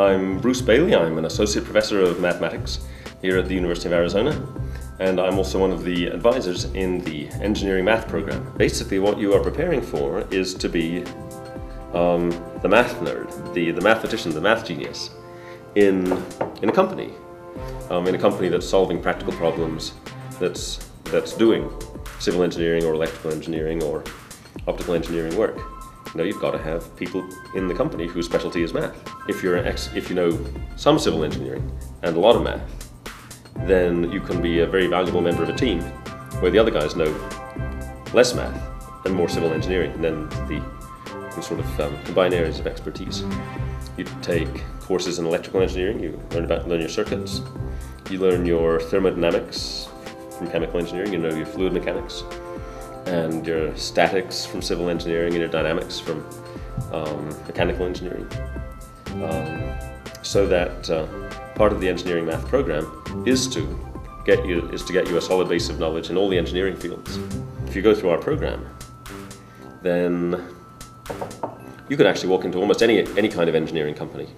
I'm Bruce Bayly. I'm an associate professor of mathematics here at the University of Arizona, and I'm also one of the advisors in the engineering math program. Basically, what you are preparing for is to be um, the math nerd, the, the mathematician, the math genius in, in a company, um, in a company that's solving practical problems, that's, that's doing civil engineering or electrical engineering or optical engineering work. Know, you've got to have people in the company whose specialty is math. If you're ex, if you know some civil engineering and a lot of math, then you can be a very valuable member of a team where the other guys know less math and more civil engineering, and then the, the sort of um, combine areas of expertise. You take courses in electrical engineering, you learn about learn your circuits, you learn your thermodynamics from chemical engineering, you know your fluid mechanics, and your statics from civil engineering and your dynamics from um, mechanical engineering. Um, so that uh, part of the engineering math program is to get you is to get you a solid base of knowledge in all the engineering fields. If you go through our program, then you could actually walk into almost any any kind of engineering company